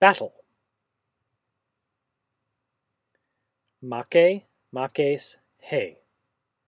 Battle Make, maques, hay.